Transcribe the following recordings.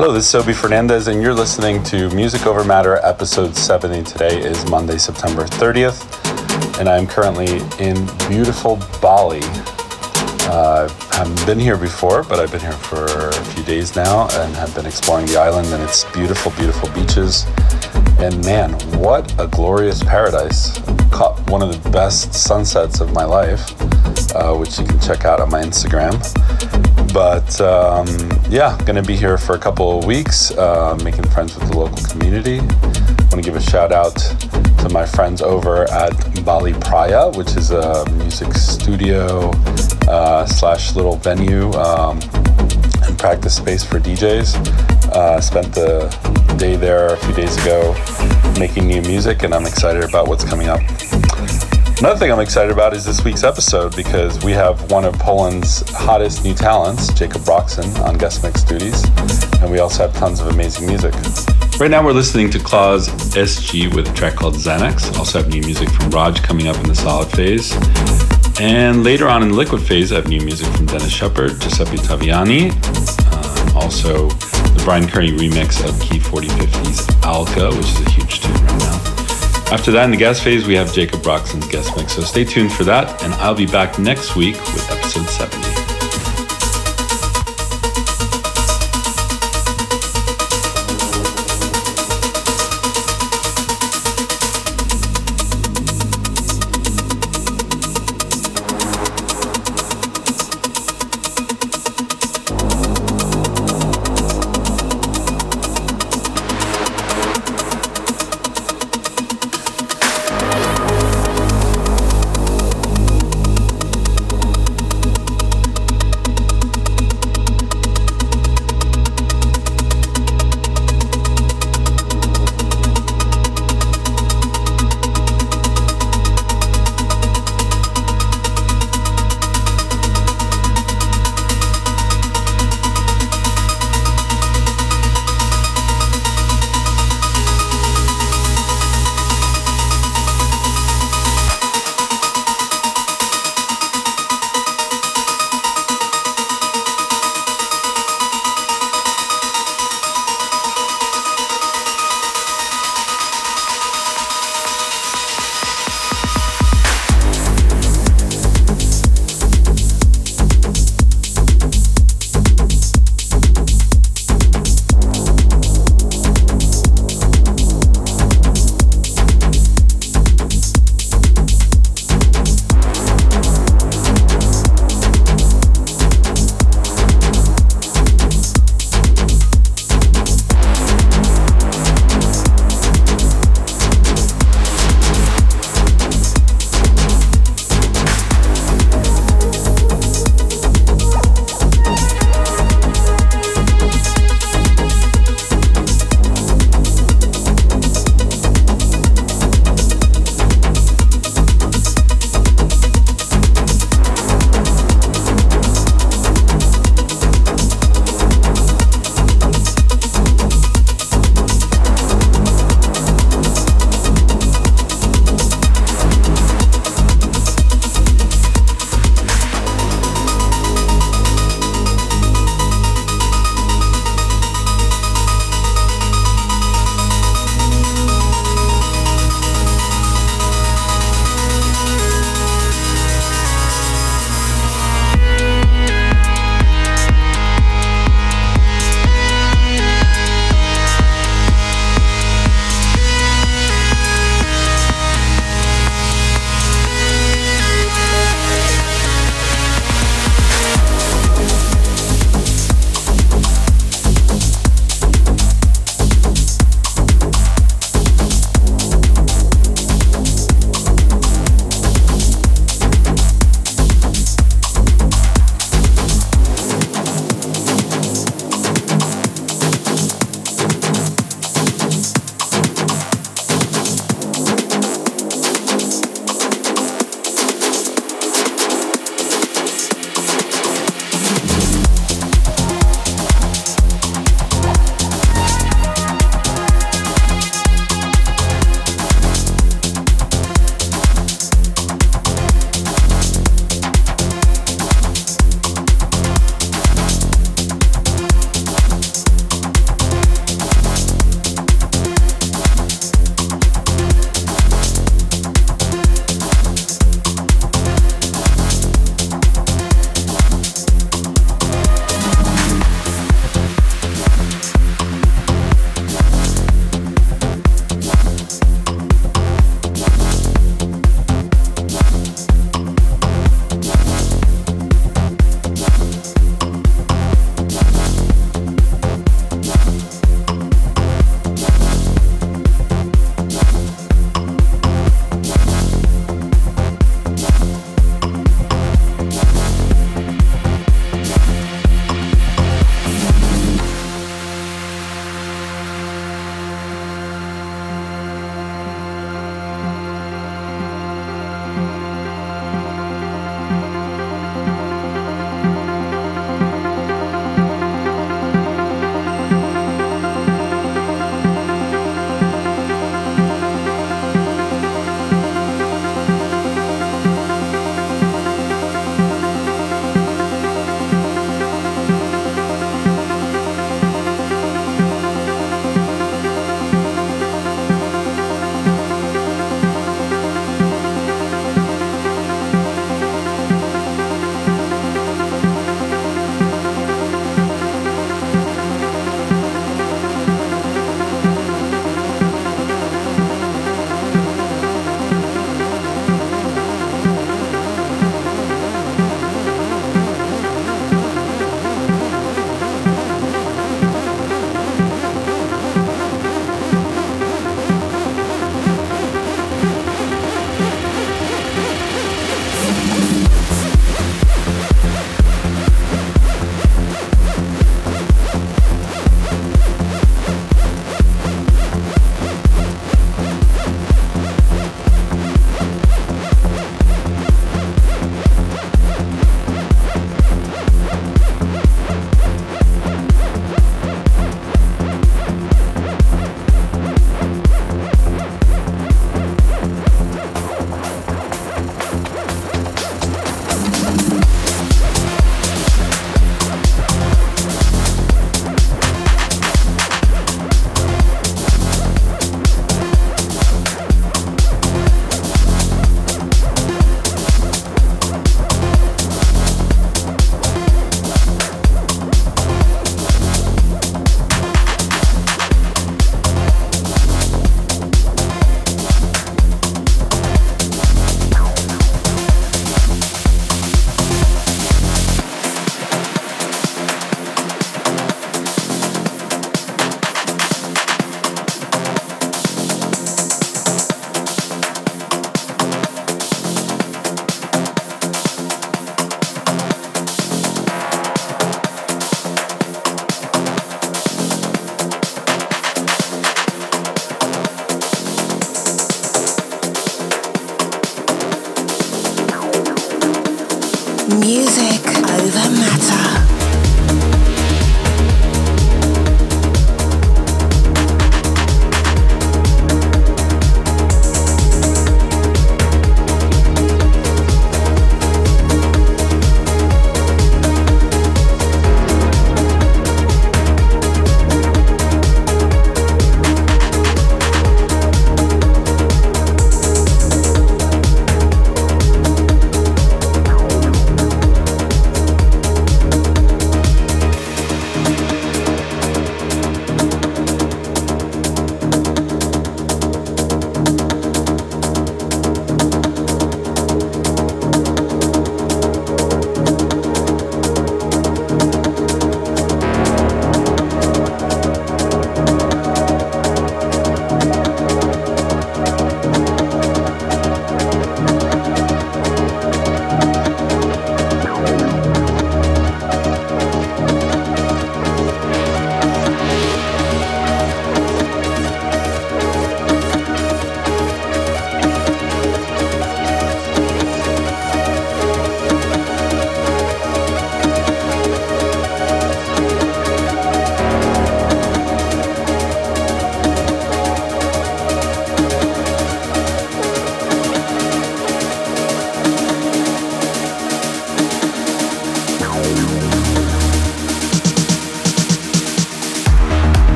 Hello, this is Obi Fernandez, and you're listening to Music Over Matter, episode 70. Today is Monday, September 30th, and I'm currently in beautiful Bali. Uh, I haven't been here before, but I've been here for a few days now and have been exploring the island and its beautiful, beautiful beaches. And man, what a glorious paradise! Caught one of the best sunsets of my life, uh, which you can check out on my Instagram but um, yeah, gonna be here for a couple of weeks, uh, making friends with the local community. Want to give a shout out to my friends over at Bali Praya, which is a music studio uh, slash little venue um, and practice space for DJs. Uh, spent the day there a few days ago making new music, and I'm excited about what's coming up. Another thing I'm excited about is this week's episode because we have one of Poland's hottest new talents, Jackob Rocksonn, on guest mix duties, and we also have tons of amazing music. Right now, we're listening to Clawz SG with a track called Xanax. Also, have new music from Rodg coming up in the solid phase. And later on in the liquid phase, I have new music from Dennis Sheperd, Giuseppe Ottaviani, uh, also the Bryan Kearney remix of Key4050's Alka, which is a huge tune right now. After that, in the gas phase, we have Jackob Rocksonn's guest mix. So stay tuned for that, and I'll be back next week with episode 70.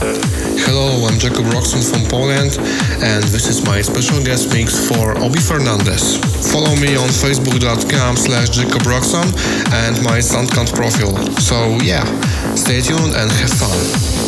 Hello, I'm Jackob Rocksonn from Poland, and this is my special guest mix for Obi Fernandez. Follow me on facebook.com slash Jackob and my SoundCloud profile. So yeah, stay tuned and have fun.